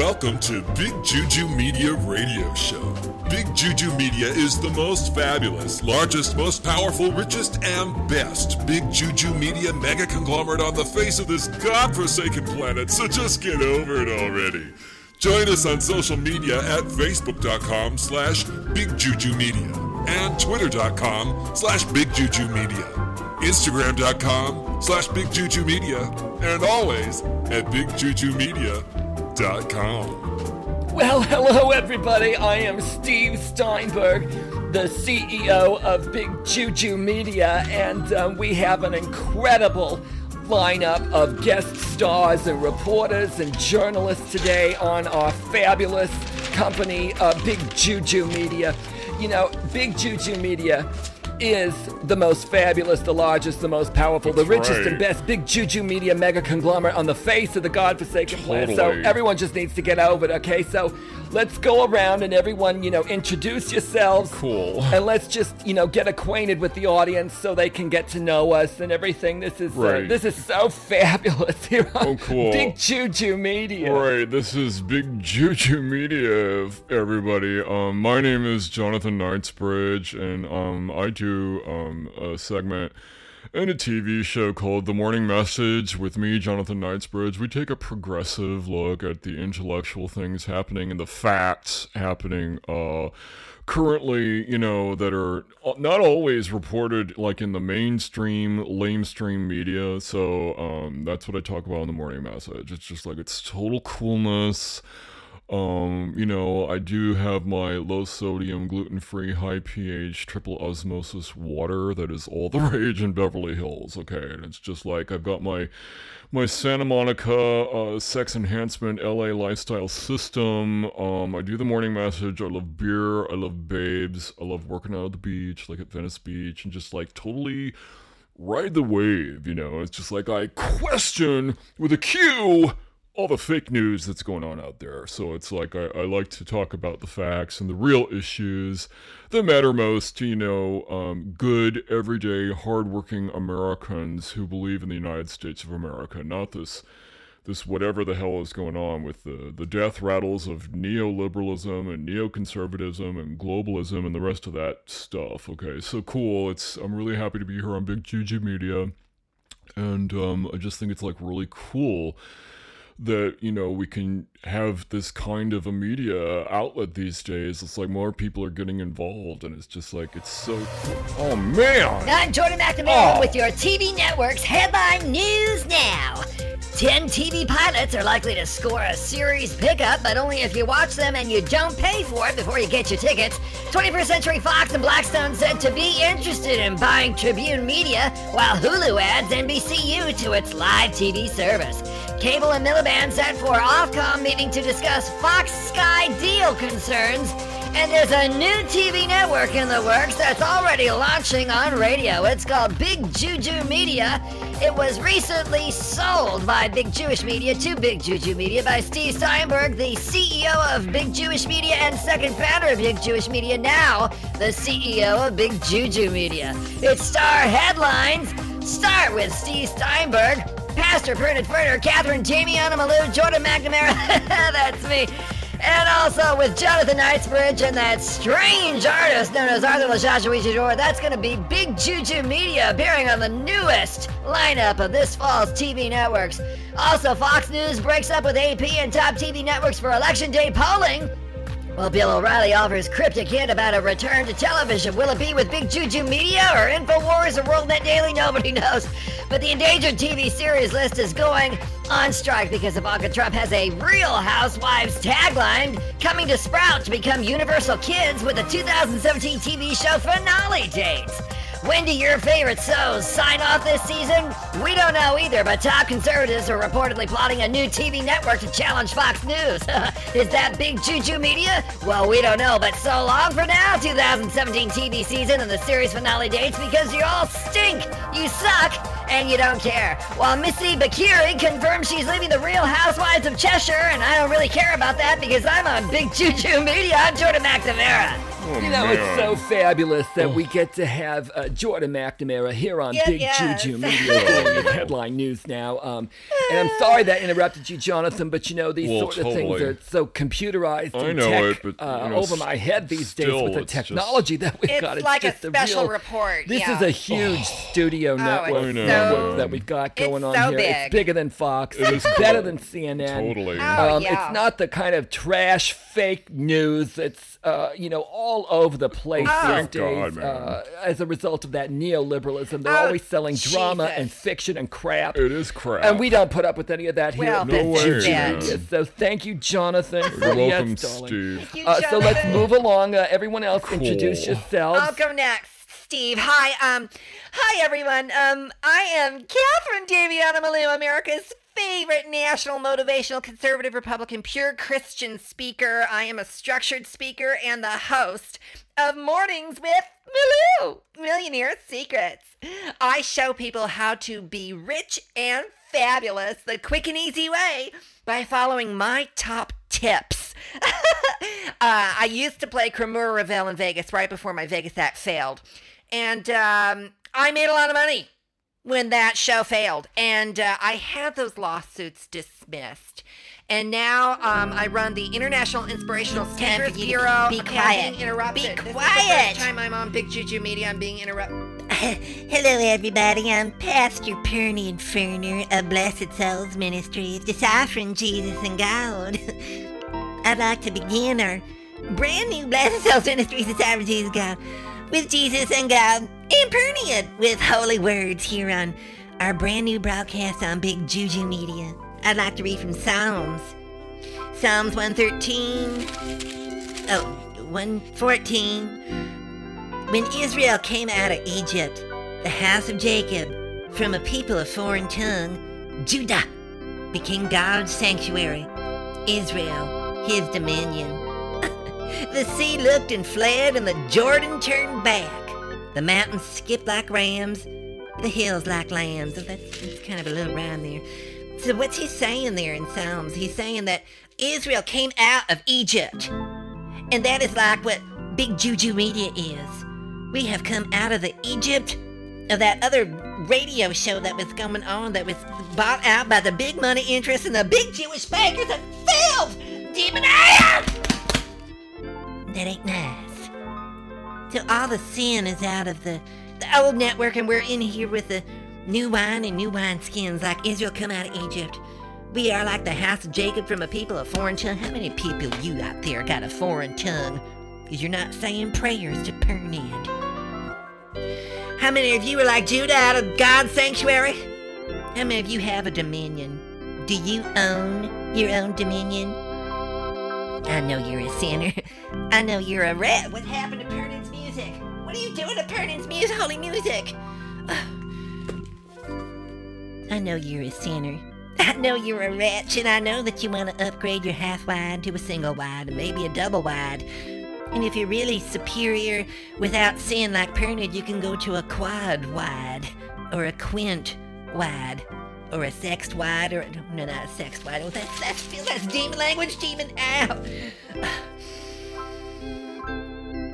Welcome to Big Juju Media Radio Show. Big Juju Media is the most fabulous, largest, most powerful, richest, and best Big Juju Media mega conglomerate on the face of this godforsaken planet, so just get over it already. Join us on social media at facebook.com slash bigjujumedia and twitter.com slash bigjujumedia, instagram.com slash bigjujumedia, and always at bigjujumedia.com. Well, hello everybody. I am Steve Steinberg, the CEO of Big Juju Media, and um, we have an incredible lineup of guest stars and reporters and journalists today on our fabulous company, uh, Big Juju Media. You know, Big Juju Media is the most fabulous, the largest, the most powerful, the richest right. and best big juju media mega conglomerate on the face of the godforsaken planet. So everyone just needs to get over it, okay? So let's go around and everyone, you know, introduce yourselves. Cool. And let's just, you know, get acquainted with the audience so they can get to know us and everything. This is uh, this is so fabulous here on Oh, cool. Big Juju Media. Right, this is Big Juju Media, everybody. Um, my name is Jonathan Knightsbridge, and um, I do um, a segment in a TV show called The Morning Message with me, Jonathan Knightsbridge. We take a progressive look at the intellectual things happening and the facts happening uh, currently, you know, that are not always reported like in the mainstream, lamestream media. So um, that's what I talk about in the morning message. It's just like it's total coolness. Um, you know, I do have my low sodium, gluten free, high pH, triple osmosis water that is all the rage in Beverly Hills. Okay, and it's just like I've got my my Santa Monica uh, sex enhancement LA lifestyle system. Um, I do the morning message. I love beer. I love babes. I love working out at the beach, like at Venice Beach, and just like totally ride the wave. You know, it's just like I question with a Q all the fake news that's going on out there. So it's like I, I like to talk about the facts and the real issues that matter most you know, um, good, everyday, hardworking Americans who believe in the United States of America, not this this whatever the hell is going on with the, the death rattles of neoliberalism and neoconservatism and globalism and the rest of that stuff. Okay, so cool. It's I'm really happy to be here on Big Juju Media. And um, I just think it's like really cool that you know we can have this kind of a media outlet these days it's like more people are getting involved and it's just like it's so cool. oh man I'm Jordan McNamara Oh. with your TV network's headline news now. Ten TV pilots are likely to score a series pickup, but only if you watch them and you don't pay for it before you get your tickets. 21st Century Fox and Blackstone said to be interested in buying Tribune Media, while Hulu adds NBCU to its live TV service. Cable and Miliband set for Ofcom meeting to discuss Fox Sky deal concerns. And there's a new TV network in the works that's already launching on radio. It's called Big Juju Media. It was recently sold by Big Jewish Media to Big Juju Media by Steve Steinberg, the CEO of Big Jewish Media and second founder of Big Jewish Media, now the CEO of Big Juju Media. Its star headlines start with Steve Steinberg, Pastor Bernard Furter, Catherine Jamie Malou, Jordan McNamara, that's me. And also with Jonathan Knightsbridge and that strange artist known as Arthur LaShashawichador. That's going to be Big Juju Media appearing on the newest lineup of this fall's TV networks. Also, Fox News breaks up with AP and top TV networks for Election Day polling. Well, Bill O'Reilly offers cryptic hint about a return to television. Will it be with Big Juju Media or InfoWars or WorldNet Daily? Nobody knows. But the endangered TV series list is going on strike because Ivanka Trump has a Real Housewives tagline coming to Sprout to become Universal Kids with a 2017 TV show finale date. When do your favorite shows sign off this season? We don't know either, but top conservatives are reportedly plotting a new TV network to challenge Fox News. Is that Big Juju Media? Well, we don't know, but so long for now, 2017 TV season and the series finale dates because you all stink, you suck, and you don't care. While Missy Bakiri confirms she's leaving the Real Housewives of Cheshire, and I don't really care about that because I'm on Big Juju Media. I'm Jordan McNamara. Oh, You know, man. it's so fabulous that we get to have uh, Jordan McNamara here on Yes, Big yes. Juju Media doing the headline news now. Um, and I'm sorry that interrupted you, Jonathan, but you know, these Well, sort of things are so computerized I know tech, it, but, uh, you know, over my head these days with the it's just- technology that we've It's got. It's like a just special real, report, This yeah. is a huge studio network it's know, network that we've got going on so here. It's bigger than Fox. It it's better than CNN. Totally. Oh, Um, yeah. It's not the kind of trash fake news that's uh, you know all over the place Oh. these Thank God, days man. uh, as a result of that neoliberalism. They're Oh, always selling drama and fiction and crap. It is crap. And we don't put up with any of that here Well, at No way, Juju So thank you, Jonathan. You're welcome, darling. Steve. You, Uh, so let's move along. Uh, everyone else, introduce Cool. yourselves. I'll go next. Steve. Hi. Um. Hi everyone. Um. I am Catherine Daviana Malou, America's favorite national motivational conservative Republican pure Christian speaker. I am a structured speaker and the host of Mornings with Millionaire Secrets. I show people how to be rich and fabulous the quick and easy way by following my top tips. uh, I used to play Cremora Revel in Vegas right before my Vegas act failed. And um, I made a lot of money when that show failed. And uh, I had those lawsuits dismissed. And now um, I run the International Inspirational Speakers for you to Bureau. be I'm quiet. being interrupted. Be This is the quiet. first time I'm on Big Juju Media. I'm being interrupted. Hello, everybody. I'm Pastor Perny Inferner of Blessed Souls Ministries, deciphering Jesus and God. I'd like to begin our brand new Blessed Souls Ministries, deciphering Jesus and God, with Jesus and God, and Perny with holy words here on our brand new broadcast on Big Juju Media. I'd like to read from Psalms. Psalms 113. Oh, 114. When Israel came out of Egypt, the house of Jacob, from a people of foreign tongue, Judah became God's sanctuary, Israel his dominion. The sea looked and fled, and the Jordan turned back. The mountains skipped like rams, the hills like lambs. So that's, that's kind of a little rhyme there. So what's he saying there in Psalms? He's saying that Israel came out of Egypt. And that is like what Big Juju Media is. We have come out of the Egypt of that other radio show that was going on that was bought out by the big money interests and the big Jewish bankers and filled demon. That ain't nice. So all the sin is out of the, the old network and we're in here with the new wine and new wine skins like Israel come out of Egypt. We are like the house of Jacob from a people of foreign tongue. How many people you out there got a foreign tongue? Because you're not saying prayers to Pernod. How many of you are like Judah out of God's sanctuary? How many of you have a dominion? Do you own your own dominion? I know you're a sinner. I know you're a rat. What happened to Pernod's music? What are you doing to Pernod's music, holy music? I know you're a sinner. I know you're a wretch, and I know that you want to upgrade your half wide to a single wide and maybe a double wide. And if you're really superior without sin like Pernod, you can go to a quad wide or a quint wide or a sext wide or no, not a sext wide. Oh, that's that's that's demon language, demon. Ow.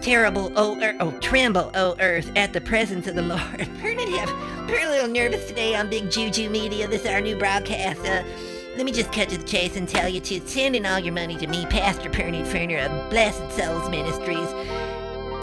Terrible, oh, er, oh, tremble, oh, earth, at the presence of the Lord. We're a little nervous today on Big Juju Media. This is our new broadcast. Uh, let me just cut to the chase and tell you to send in all your money to me, Pastor Pernod Ferner of Blessed Souls Ministries.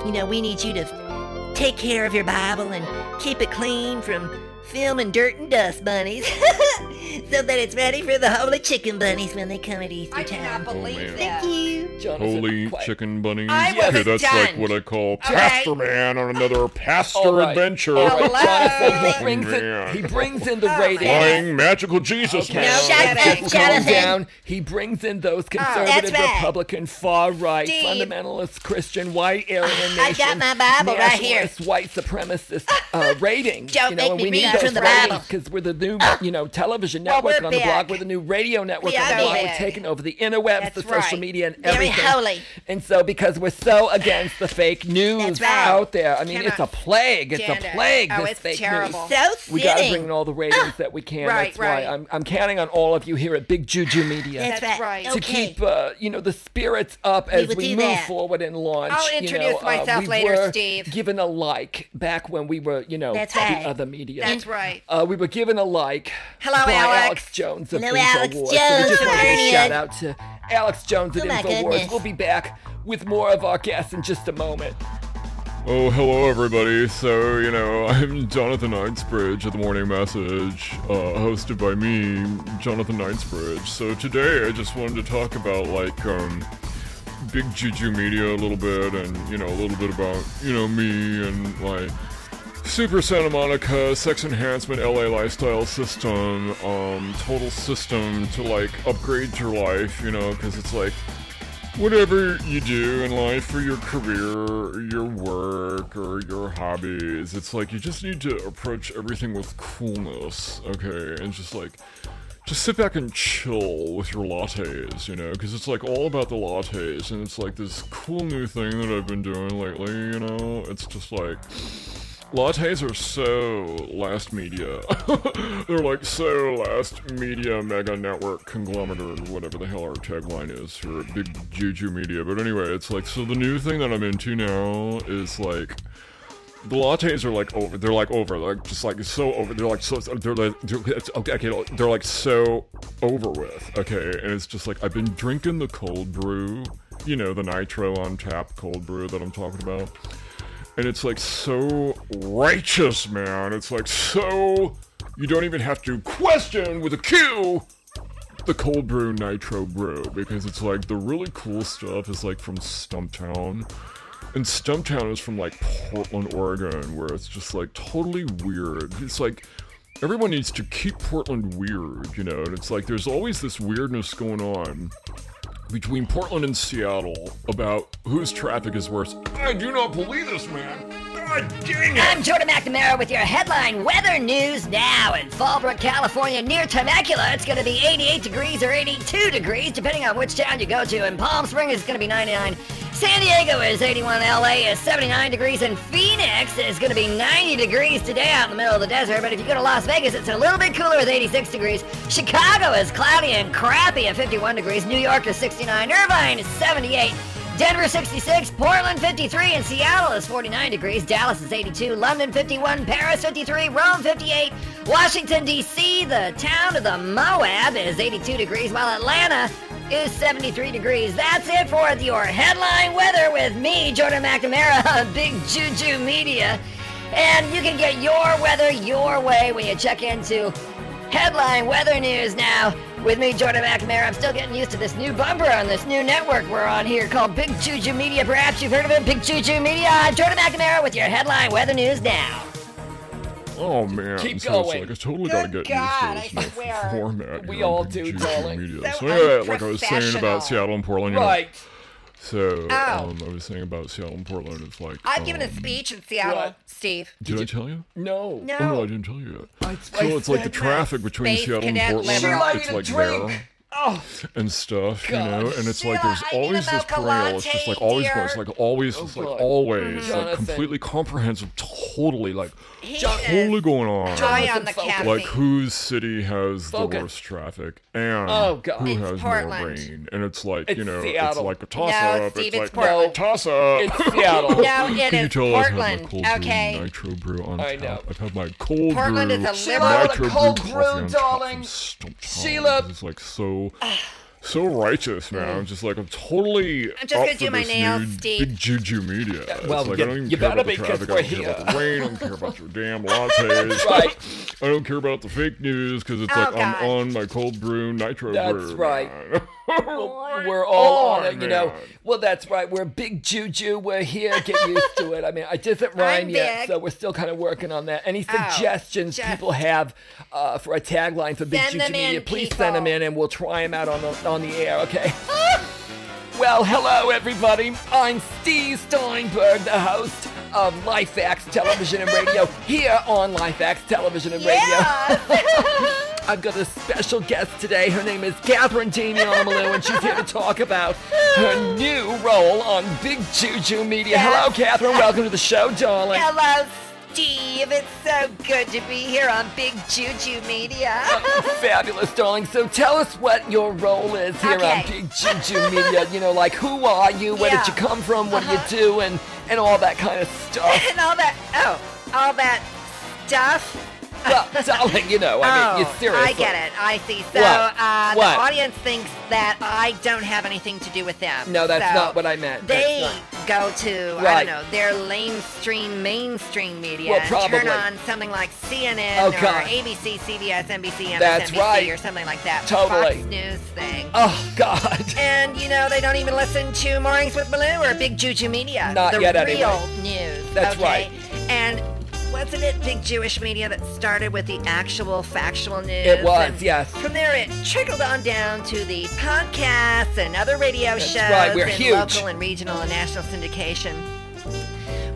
You know, we need you to take care of your Bible and keep it clean from film and dirt and dust bunnies so that it's ready for the holy chicken bunnies when they come at Easter I cannot Oh, time. believe man. that. Thank you. Jonathan, Holy quiet. chicken bunnies. I wasn't that's like done. what I call Okay. Pastor Man on another Pastor All right. adventure. All right, Hello. Jonathan, he brings Man. in, he brings in the Oh, ratings. Flying magical Jesus Okay. man. No, Shut kidding. up, Calm Jonathan. down. He brings in those conservative, that's right. Republican, far right, Steve. fundamentalist, Christian, white, Aryan I nation, got my Bible right here. nationalist, white supremacist uh, ratings. Don't you know, make and me we read need from the ratings Bible. because we're the new, you know, television Well, network we're on the block. back. We're the new radio network We on the are block. back. We're taking over the interwebs, That's the social media, and Very everything. holy. And so, because we're so against the fake news right. out there, I mean, it's a plague. It's a plague. Oh, this it's fake terrible. news. So we got to bring in all the ratings that we can. Right, That's right. why I'm, I'm counting on all of you here at Big Juju Media That's That's right. right. to Okay. keep uh, you know the spirits up as will we move that. forward and launch. I'll you introduce know, uh, myself we later, were Steve. Given a like back when we were, you know, That's the right. other media. That's right. Uh, we were given a like Hello, by Alex. Alex Jones of Hello, InfoWars. Alex So we just from want to give a shout out to Alex Jones at Oh, my InfoWars. We'll be back with more of our guests in just a moment. Oh, hello, everybody. So, you know, I'm Jonathan Knightsbridge of the Morning Message, uh, hosted by me, Jonathan Knightsbridge. So, today I just wanted to talk about, like, um, Big Juju Media a little bit and, you know, a little bit about, you know, me and, like, Super Santa Monica, sex enhancement, LA lifestyle system, um, total system to, like, upgrade your life, you know, because it's like, whatever you do in life for your career, your work, or your hobbies, it's like you just need to approach everything with coolness, okay? And just like, just sit back and chill with your lattes, you know? Because it's like all about the lattes, and it's like this cool new thing that I've been doing lately, you know? It's just like. Lattes are so last media. They're like so last media mega network conglomerate or whatever the hell our tagline is for big juju media. But anyway, it's like so the new thing that I'm into now is like the lattes are like over. They're like over. Like just like so over. They're like so. They're like they're, okay. okay, They're like so over with. Okay, and it's just like I've been drinking the cold brew. You know the nitro on tap cold brew that I'm talking about and it's like so righteous, man. It's like so you don't even have to question with a Q the cold brew nitro brew because it's like the really cool stuff is like from Stumptown. And Stumptown is from like Portland, Oregon, where it's just like totally weird. It's like everyone needs to keep Portland weird, you know, and it's like there's always this weirdness going on between Portland and Seattle about whose traffic is worse. I do not believe this, man. God dang it! I'm Jordan McNamara with your headline weather news now. In Fallbrook, California, near Temecula, it's going to be 88 degrees or 82 degrees, depending on which town you go to. In Palm Springs, it's going to be 99. San Diego is 81. LA is 79 degrees. And Phoenix is going to be 90 degrees today out in the middle of the desert. But if you go to Las Vegas, it's a little bit cooler with 86 degrees. Chicago is cloudy and crappy at 51 degrees. New York is 69. Irvine is 78. Denver 66, Portland 53, and Seattle is 49 degrees. Dallas is 82, London 51, Paris 53, Rome 58, Washington D.C., the town of the Moab, is 82 degrees, while Atlanta is 73 degrees. That's it for your headline weather with me, Jordan McNamara of Big Juju Media. And you can get your weather your way when you check into Headline weather news now. With me, Jordan McNamara. I'm still getting used to this new bumper on this new network we're on here called Big Juju Media. Perhaps you've heard of it, Big Juju Media. I'm Jordan McNamara with your headline weather news now. Oh man, Keep so going. it's like I totally gotta get God, used to I this new format. We here all Big do, darling. Media. So So yeah, like I was saying about Seattle and Portland, you know, Right. So Oh. um, I was saying about Seattle and Portland. It's like I've given a um, speech in Seattle, What? Steve. Did, I tell you? No. No. Oh no, I didn't tell you yet. I- so I it's like the traffic between Seattle and Portland. liberal. She It's like drink. there Oh, and stuff, you know, and it's like there's I always this mocha perennial. It's just like always dear. goes, like always, Oh, it's like God. always, Jonathan. like completely comprehensive, totally, like He totally is going on. high on the caffeine. like whose city has Focus. the worst traffic and Oh, God. who It's has Portland. more rain and it's like It's you know it's like a toss No, up Steve, it's it's like Portland. toss up it's Seattle. No, it Can you is tell I've had my Portland. cold Okay. brew nitro brew on I tap. know. I've had my cold Portland brew is a Sheila, liberal. nitro cold brew, brew, on tap darling. Sheila. It's like so so righteous, man. I'm just like I'm totally. I'm just up gonna for do my nails, Steve. Big juju media. It's well, like, you- I don't even you care better about the traffic. I we're don't care about here. the rain. I don't care about your damn lattes. Right. I don't care about the fake news because it's Oh, like God. I'm on my cold brew nitro That's brew. right. We're all Oh, on it, you know. Well, that's right. We're big juju. We're here. Get used to it. I mean, I doesn't rhyme yet, so we're still kind of working on that. Any Oh, suggestions just- people have uh, for a tagline for Big Send Juju them in, Media, please send them in, and we'll try them out on the on the air. Okay. Well, hello everybody. I'm Steve Steinberg, the host of LifeX Television and Radio here on LifeX Television and Radio. I've got a special guest today. Her name is Catherine Damian Malou, and she's here to talk about her new role on Big Juju Media. Hello, Catherine. Welcome to the show, darling. Hello, Steve. It's so good to be here on Big Juju Media. Fabulous, darling. So tell us what your role is here Okay. on Big Juju Media. You know, like who are you? Where did you come from? What Uh-huh. do you do? And and all that kind of stuff. and all that, oh, all that stuff. Well, darling, you know, I mean, oh, seriously. I get it. I see. So What? Uh, What? the audience thinks that I don't have anything to do with them. No, that's So not what I meant. They go to I don't know their lamestream mainstream media Well, and probably. turn on something like CNN Oh, or God. ABC, CBS, NBC, MSNBC, That's right. or something like that. Totally. Fox News thing. Oh God. And you know they don't even listen to Mornings with Baloo or Big Juju Media. Not the yet, real anyway. news. That's okay? right. And wasn't it Big Jewish Media that started with the actual factual news? It was, And yes. From there, it trickled on down to the podcasts and other radio That's shows right, we're and huge. local and regional and national syndication.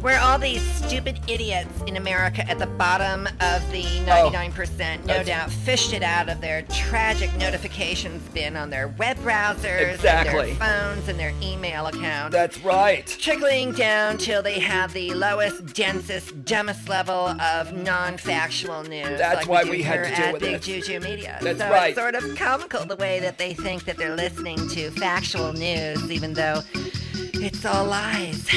Where all these stupid idiots in America at the bottom of the 99%, no Oh, that's- doubt, fished it out of their tragic notifications bin on their web browsers, Exactly. and their phones, and their email accounts That's right. trickling down till they have the lowest, densest, dumbest level of non-factual news. That's like why do we had to deal with Big this. Juju Media. That's so right. It's sort of comical the way that they think that they're listening to factual news, even though it's all lies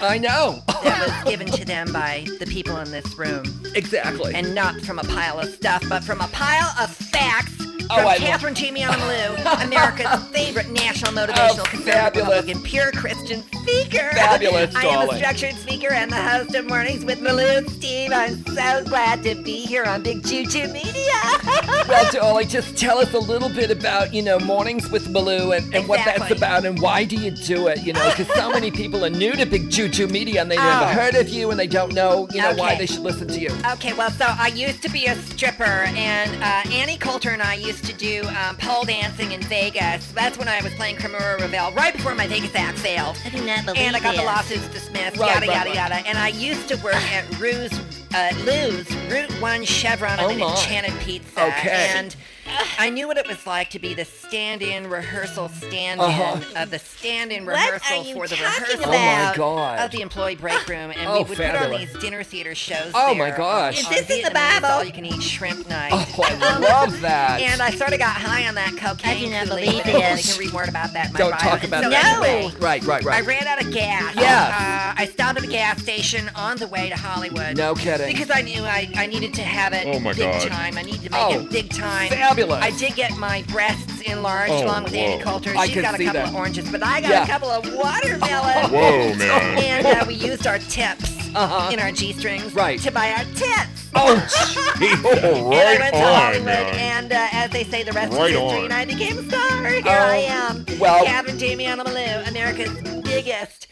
I know. that was given to them by the people in this room, exactly. and not from a pile of stuff, but from a pile of facts. Oh, from I love- Catherine Tamiana Malou, America's favorite national oh, motivational Oh, conservative. Republican, pure Christian speaker. Fabulous, I am a structured speaker and the host of Mornings with Malou. Steve, I'm so glad to be here on Big Juju Media. well, darling, just tell us a little bit about, you know, Mornings with Baloo and, and what that's about and why do you do it, you know, because so many people are new to Big Juju Media and they never Oh. heard of you and they don't know, you know, why they should listen to you. Okay, well, so I used to be a stripper, and uh, Annie Coulter and I used to do um, pole dancing in Vegas. That's when I was playing Cremora Revel, right before my Vegas act failed. I do not believe And I got the lawsuits dismissed, Right, yada, right, yada, right. yada. And I used to work at Rue's, uh, Lou's Route 1 Chevron Oh, and my. Enchanted Pizza. Okay. And I knew what it was like to be the stand-in rehearsal stand-in Uh-huh. of the stand-in What rehearsal you for the talking rehearsal Oh my? God. of the employee break room, and Oh, we would put on fabulous. these dinner theater shows. Oh, my there gosh. Is on this in the Vietnamese Bible? All-you-can-eat shrimp night. Oh, I love that. And I sort of got high on that cocaine. I do not Kool-Aid. believe You this. can read more about that. In my don't bio. talk about so that. Anyway, Right, right, I right. ran out of gas. Yes. Uh, I stopped at a gas station on the way to Hollywood. No kidding. Because I knew I, I needed to have it Oh, my big God. time. I needed to make Oh, it big time. Fabulous. I did get my breasts enlarged Oh, along with Annie whoa. Coulter. I She's can got a see couple that. of oranges, but I got Yeah. a couple of watermelons. Whoa, man. and uh, we used our tips Uh-huh. in our G-strings Right. to buy our tits. Oh, Oh, and I right went to on, Hollywood, man. and uh, as they say, the rest Right is history, on. and I became a star. Here Oh, I am, well- Catherine Damiana Malou, America's biggest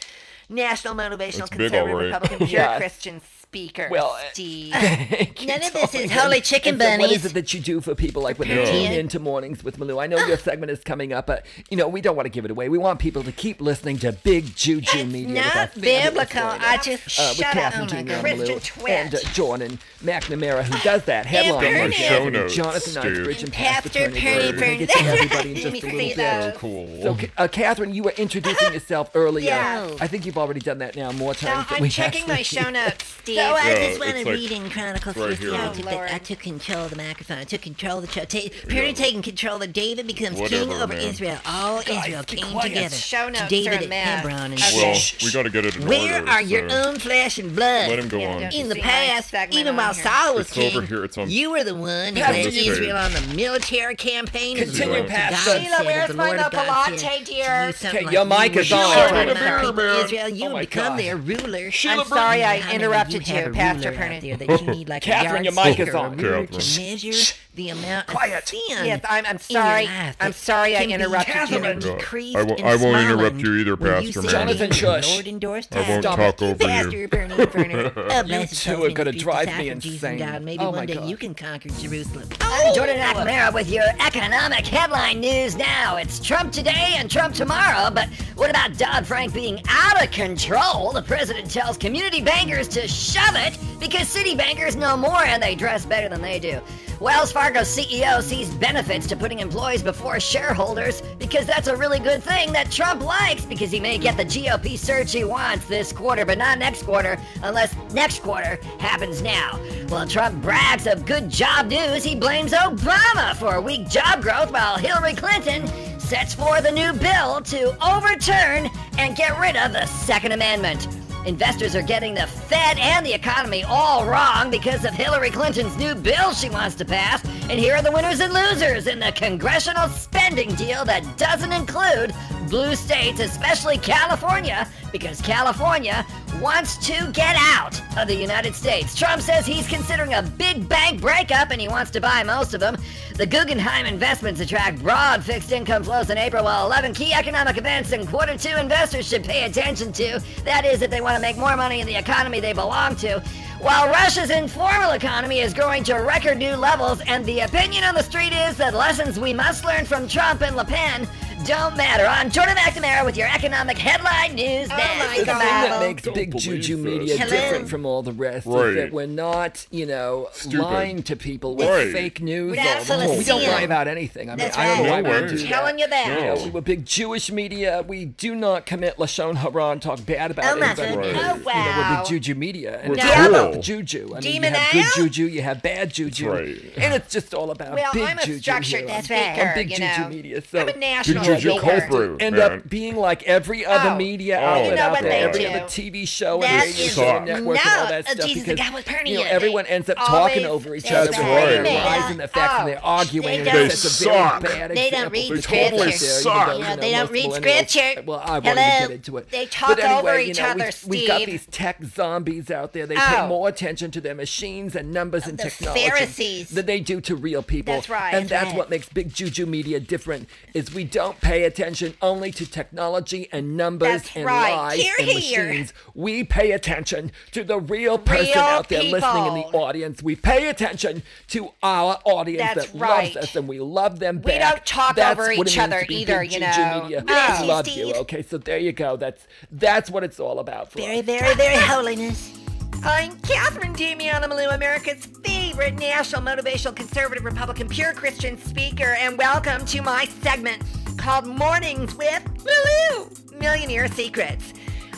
national motivational That's big, conservative all right. Republican pure Yes. Christian speaker. Well, uh, Steve. Thank you, None of this is darling. holy chicken And so What is it that you do for people like when they Yeah. tune into Mornings with Malou? I know your segment is coming up, but you know we don't want to give it away. We want people to keep listening to Big Juju Media. with our Not biblical. I just uh, with shut up. Catherine Oh my God. Christian Malou twit. and uh, Jordan McNamara, who does that headline. Got my with show notes, Jonathan Steve. Knightsbridge and Pastor Pastor Perny Perny We're gonna get to everybody in just a little those. bit. Cool. So, uh, Catherine, you were introducing yourself earlier. Yeah. I think you've already done that now more times Now, I'm checking my actually- show notes, Steve. So I Yeah, just want it's to like read in Chronicles right 50. here. I, Oh, took the, I took control of the microphone. I took control of the show. Ta- Perry taking control of David becomes king over man. Israel. All Israel came quiet. together. Show to notes are David a at mess. Hebron and Okay. Well, we got to get it in Where order. are your so own flesh and blood? Let him go Yeah, on. In the past, even while. Saul was It's king, over here. It's on- you were the one who led Israel on the military campaign. Continue, the Lord Sheila, where's my Lord no God said latte, dear? you something Okay, like your mic is on. Sheila, of oh, people man. Israel. You Oh my become God. their ruler. I'm sorry I How many of interrupted have you, a Pastor ruler Perny. out there that you need like Catherine, a your mic yardstick is or a on. ruler to measure the amount Quiet. of sin. Yes, I'm, I'm sorry. I'm sorry I can be interrupted Catherine. you. Yeah. decreased I wo- and I won't interrupt you either, when you Pastor say Jonathan, shush. Lord endorsed I won't that. Stop talk it. over Pastor you. Perny, Perny. Oh, two are gonna drive me insane. God. Maybe Oh, my one day God. you can conquer Jerusalem. Oh, Jordan McNamara with your economic headline news now. It's Trump today and Trump tomorrow, but what about Dodd Frank being out of control? The president tells community bankers to shut shove it because city bankers know more and they dress better than they do. Wells Fargo CEO sees benefits to putting employees before shareholders because that's a really good thing that Trump likes because he may get the GOP surge he wants this quarter, but not next quarter unless next quarter happens now. While Trump brags of good job news, he blames Obama for weak job growth while Hillary Clinton sets forth a new bill to overturn and get rid of the Second Amendment. Investors are getting the Fed and the economy all wrong because of Hillary Clinton's new bill she wants to pass. And here are the winners and losers in the congressional spending deal that doesn't include blue states, especially California, because California wants to get out of the United States. Trump says he's considering a big bank breakup and he wants to buy most of them. The Guggenheim investments attract broad fixed income flows in April, while 11 key economic events in quarter two investors should pay attention to. That is, if they want to make more money in the economy they belong to. While Russia's informal economy is growing to record new levels, and the opinion on the street is that lessons we must learn from Trump and Le Pen don't matter. I'm Jordan McNamara with your economic headline news. Oh next. my The thing that makes Don't Big Juju this. Media Hello. different from all the rest is that we're not, you know, Stupid. lying to people with Right. fake news We're all not the full of time. We don't lie about anything. I mean, That's I don't know right. why we I'm do telling you that. You know, we're big Jewish media. We do not commit lashon hara and talk bad about Oh, anybody. goodness. because, Oh, You know, we're wow. big Juju media, and We're it's all about the juju. I mean, you have good Demonile? juju, you have bad juju, right. and it's just all about Well, big I'm a juju structured here on- speaker, on big you juju media. So I'm a national Juju leader. culprit. end man. up being like every other Oh. media Oh, outlet You know out there, every do. other TV show and That radio is- show and network and all no, that oh, stuff Jesus, because that was you know everyone ends up Always- talking over each other That's with right. their They don't- and effects and oh, they're arguing they and don't- it's a They very suck. bad They don't read There's They totally kids there, suck. even though, Yeah, you know, they don't read scripture. Well, I won't get into it. They talk but anyway, over you each know, other, we, We've got these tech zombies out there. They Oh. pay more attention to their machines and numbers oh, and technology Pharisees. than they do to real people. That's right, And that's that's what makes Big Juju Media different. Is we don't pay attention only to technology and numbers That's and right. lies Hear, and hear. machines. We pay attention to the real person Real out there listening in the audience. We pay attention to our audience That's that right. loves us and we love them back. We don't talk That's over each other either, you know. Media. Bless we love you. Okay, so there you go. That's that's what it's all about for Very, us. very, very holiness. I'm Catherine Damiana Malou, America's favorite national motivational conservative Republican pure Christian speaker, and welcome to my segment called Mornings with Malou, Millionaire Secrets.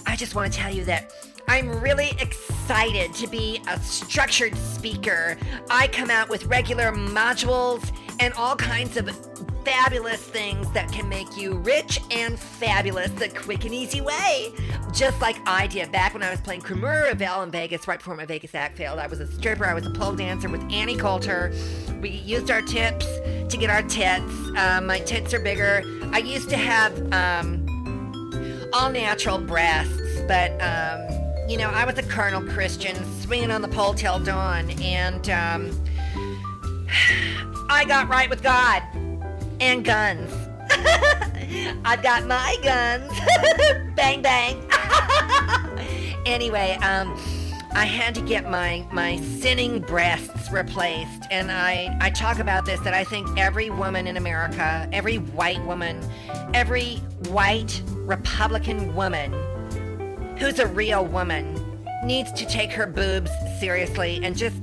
I just want to tell you that I'm really excited to be a structured speaker. I come out with regular modules and all kinds of fabulous things that can make you rich and fabulous the quick and easy way. Just like I did back when I was playing Cremura in Vegas, right before my Vegas act failed. I was a stripper, I was a pole dancer with Annie Coulter. We used our tips to get our tits. Um, my tits are bigger. I used to have um, all natural breasts, but um, you know, I was a Colonel Christian swinging on the pole till dawn, and um, I got right with God and guns. I've got my guns. bang bang. anyway, um, I had to get my my sinning breasts replaced, and I I talk about this that I think every woman in America, every white woman, every white Republican woman who's a real woman needs to take her boobs seriously and just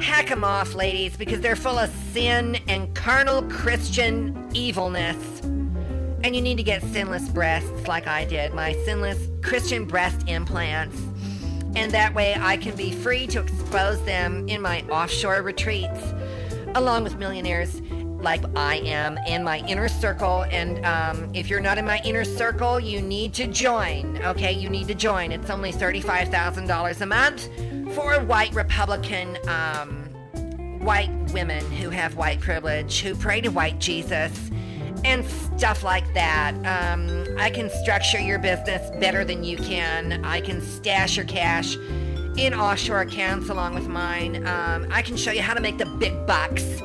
hack them off, ladies, because they're full of sin and carnal Christian evilness. And you need to get sinless breasts like I did, my sinless Christian breast implants. And that way I can be free to expose them in my offshore retreats, along with millionaires like I am in my inner circle. And um, if you're not in my inner circle, you need to join. Okay, you need to join. It's only $35,000 a month for white Republican um, white women who have white privilege, who pray to white Jesus, and stuff like that. Um, I can structure your business better than you can. I can stash your cash in offshore accounts along with mine. Um, I can show you how to make the big bucks,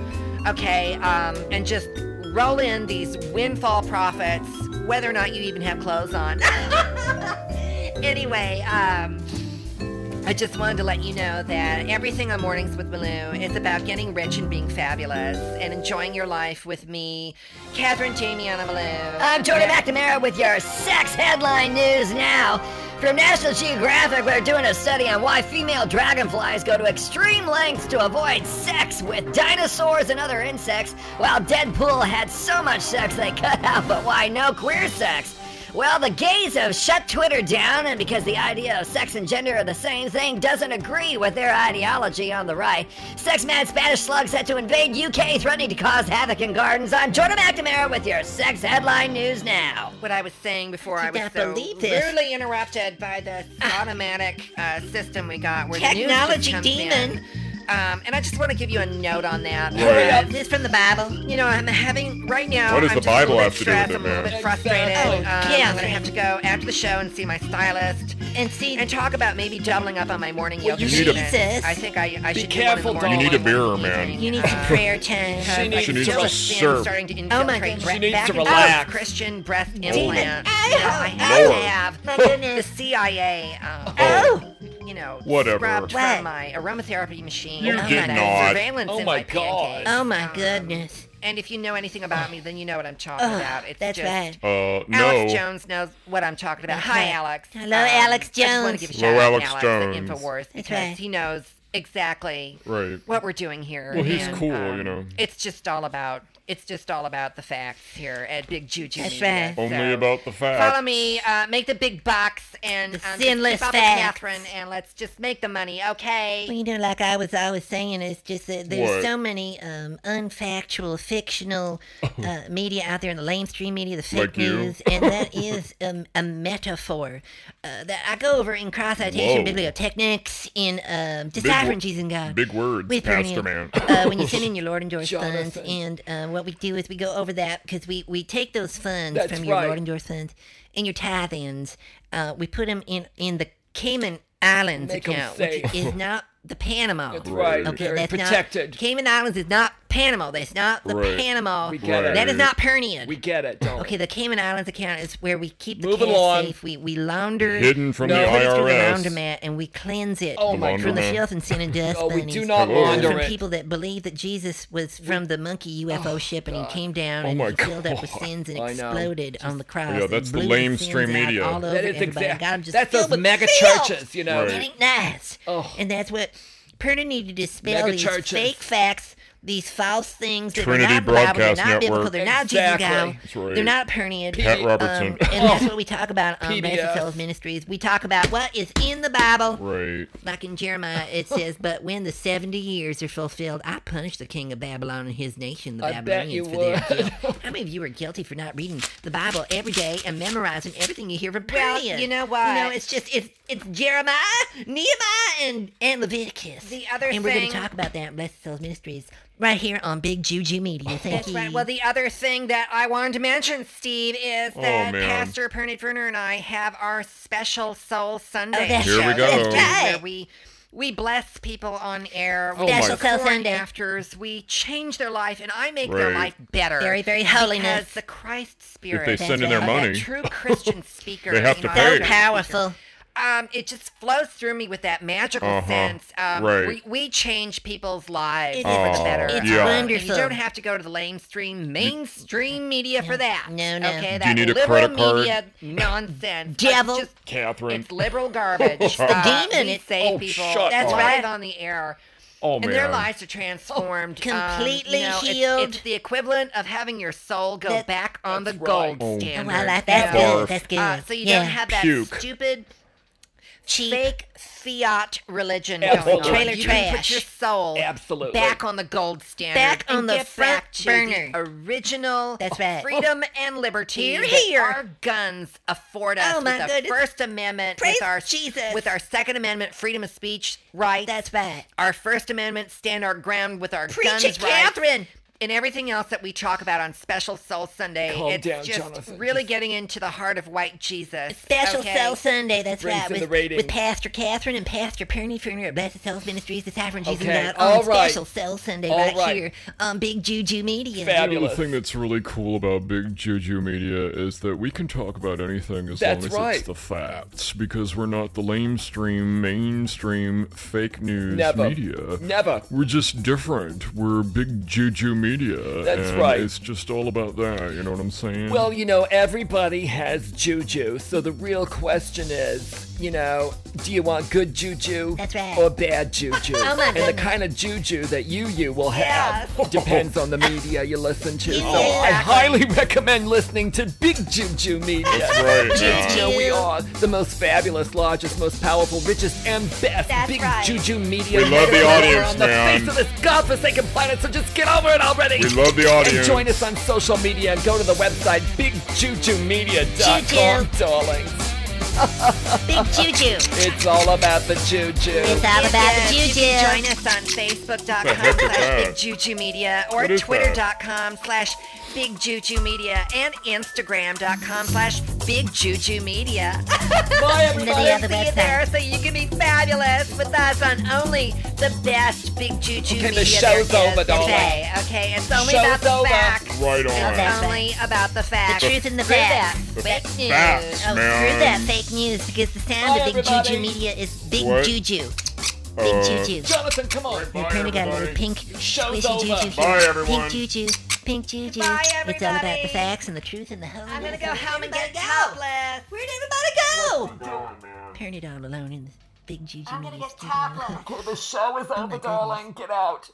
okay? Um, and just roll in these windfall profits, whether or not you even have clothes on. anyway, um, I just wanted to let you know that everything on Mornings with Malou is about getting rich and being fabulous and enjoying your life with me, Catherine Jamiana Baloo. I'm Jordan McNamara with your sex headline news now. From National Geographic, we're doing a study on why female dragonflies go to extreme lengths to avoid sex with dinosaurs and other insects, while Deadpool had so much sex they cut out, but why no queer sex? Well, the gays have shut Twitter down, and because the idea of sex and gender are the same thing doesn't agree with their ideology on the right, sex mad Spanish slugs set to invade UK, threatening to cause havoc in gardens. I'm Jordan McNamara with your sex headline news now. What I was saying before I, I was cannot so believe rudely interrupted by the automatic uh, system we got where the news Technology just comes demon. in. Um, and I just want to give you a note on that. Hurry Uh, up. Is this from the Bible? You know, I'm having right now. What does I'm the just Bible have to do with stressed, it, I'm a little bit frustrated. Exactly. Um, Yeah. I'm gonna have to go after the show and see my stylist And see, and talk about maybe doubling up on my morning Well, yoga. you need a- treatment. Jesus. I think I, I Be should careful, do one in darling. the You need a morning. beer, man. you need some prayer time. She needs She needs to a relax. syrup. starting to Oh my infiltrate goodness. bre- She needs back to into relax. Christian breast Demon. implant. Ow, You know, I have Lord. to have My the goodness. CIA. Um, Oh. You know, Whatever. scrubbed What? from my aromatherapy machine. You and did my not. Surveillance Oh in my my, God. pancakes. Oh my Um, goodness. And if you know anything about me, then you know what I'm talking Ugh, about. It's that's just, right. Uh, no. Alex Jones knows what I'm talking about. That's Hi. Alex. Hello, Alex I just want to give a Hello, shout out Alex to Alex Jones. at Infowars because right. he knows exactly Right. what we're doing here. Well, he's and, cool, um, you know. It's just all about it's just all about the facts here at Big Juju That's Media. right. Only So, about the facts. Follow me, uh, make the big bucks, and The um, just sinless keep up with facts. Catherine, and let's just make the money, okay? Well, you know, like I was always saying, it's just that there's What? so many um, unfactual, fictional uh, media out there in the mainstream media, the fake Like you. news, and that is um, a metaphor uh, that I go over in cross citation Whoa. bibliotechnics in um, Big deciphering wo- Jesus and God. Big words, with Pastor man. uh, when you send in your Lord and George funds, Jonathan. and uh, what we do is we go over that because we, we take those funds That's from your right. Lord and George funds and your tithe-ins, uh, we put them in, in the Cayman Islands Make account, which is not the Panama. That's right. Okay, Very that's protected. not Cayman Islands is not Panama. That's not the Right. Panama. We get it. That is not Pernian. We get it, don't Okay, the Cayman Islands account is where we keep the Moving cash along. safe. We we launder Hidden from No, the put it through the IRS. laundromat and we cleanse it Oh my from the goodness. filth and sin and dust Oh, we bunnies. do not Hello. launder from it. people that believe that Jesus was from the monkey oh UFO ship and he came down Oh and my he filled up with God. sins and I know. exploded on the cross. Yeah, that's the blew lame sins stream out media. All over That is everybody. exact- God, I'm just That's those with mega filth. churches, you know. Right. It ain't nice. Oh. And that's what Perna needed to dispel Mega these churches. fake facts, these false things that Trinity are not Bible, they're Broadcast not biblical, they're not Jesus Exactly. God, right. they're not Pernian. Pat Um, Robertson. And that's what we talk about on Blessed PDF. Souls Ministries. We talk about what is in the Bible. right. Like in Jeremiah, it says, "But when the seventy years are fulfilled, I punish the king of Babylon and his nation, the I bet Babylonians, you for their guilt." How many of you are guilty for not reading the Bible every day and memorizing everything you hear from Well, you know why? You know, it's just it's it's Jeremiah, Nehemiah, and and Leviticus. The other and we're going to talk about that in Blessed Souls Ministries right here on Big Juju Media. Thank That's you. right. Well, the other thing that I wanted to mention, Steve, is oh, that Oh. Pastor Pernod Werner and I have our special Soul oh, Sunday Oh, that's Here we show go. this where we we bless people on air. Oh, We my Special Soul Sunday. afters. We change their life, and I make their life better. Very, very holiness. Because the Christ Spirit. If they send in their right. of money, true Christian speaker. They have to know, pay. so powerful. speaker, Um, it just flows through me with that magical Uh-huh. sense. Um, Right. we, we change people's lives It for the better. it's Yeah. Um, wonderful. You don't have to go to the mainstream mainstream media for that. No, no. Okay, Do you that need a liberal credit card? media nonsense. Devil. Just Catherine. it's liberal garbage. it's the demon. We It's- save Oh, people. shut That's up. right on the air. oh And man. their lives are transformed. Um, Completely you know, healed. It's, the equivalent of having your soul go That- back on the That's gold right. Oh. standard. Oh, I like that's you good. That's good. Uh, so you yeah. don't have that Puke. stupid cheap. fake fiat religion Absolutely. going on. Trailer you can put your soul Absolutely. back on the gold standard. Back and on the get front back to burner. The original That's right. freedom and liberty Hear, that hear. our guns afford us Oh, my with the goodness. First Amendment, Praise with our Jesus. with our Second Amendment, freedom of speech right. That's right. Our First Amendment, stand our ground with our Preach guns it, rights. Catherine. And everything else that we talk about on Special Soul Sunday, Calm it's down, just Jonathan. really Just- getting into the heart of white Jesus. Special okay? Soul Sunday, that's Brings right, with, with Pastor Catherine and Pastor Perny Ferner at Blessed Souls Ministries, Deciphering Jesus Okay, God all on right. Special Soul Sunday All right, right. here on Big Juju Media. Fabulous. The thing that's really cool about Big Juju Media is that we can talk about anything as That's long as right. it's the facts, because we're not the lamestream, mainstream, fake news Never. media. Never. We're just different. We're Big Juju Media. That's and right. It's just all about that. You know what I'm saying? Well, you know, everybody has juju, so the real question is you know, do you want good juju That's right. or bad juju? Oh, my and the kind of juju that you you will have Yes. depends on the media you listen to. So I highly recommend listening to Big Juju Media. That's right, You know, we are the most fabulous, largest, most powerful, richest, and best That's Big right. Juju Media. We love the network audience, on the man. face of this godforsaken planet. So just get over it already. We love the audience. And join us on social media and go to the website bigjujumedia.com, Juju. Darlings. Big juju. It's all about the juju. It's all about the You juju. can join us on Facebook.com heck is slash? Big Juju Media or What is that? Twitter.com slash Big Juju Media and Instagram.com slash Big Juju Media. Bye, everybody. other See you website. there so you can be fabulous with us on only the best Big Juju Okay, the Media show's there is over, darling. today. Okay, it's only Show's about the over. facts. Right on. It's only about the facts. The truth and the Screw facts. Oh, that. Fake news. facts. Oh, Man. screw that fake news because the sound Bye, of Big everybody. Juju Media is Big What? Juju. Big Uh, Juju. Jonathan, come on. Your printer got a little pink Show's squishy over. juju here. Bye, everyone. Pink juju. Pink juju. Bye, It's all about the facts and the truth and the whole. I'm gonna go Where'd home and get everybody go? topless. Where'd everybody go? Parent it all alone in the Big Juju I'm gonna get studio. topless. Okay, the show is over, darling. Get out.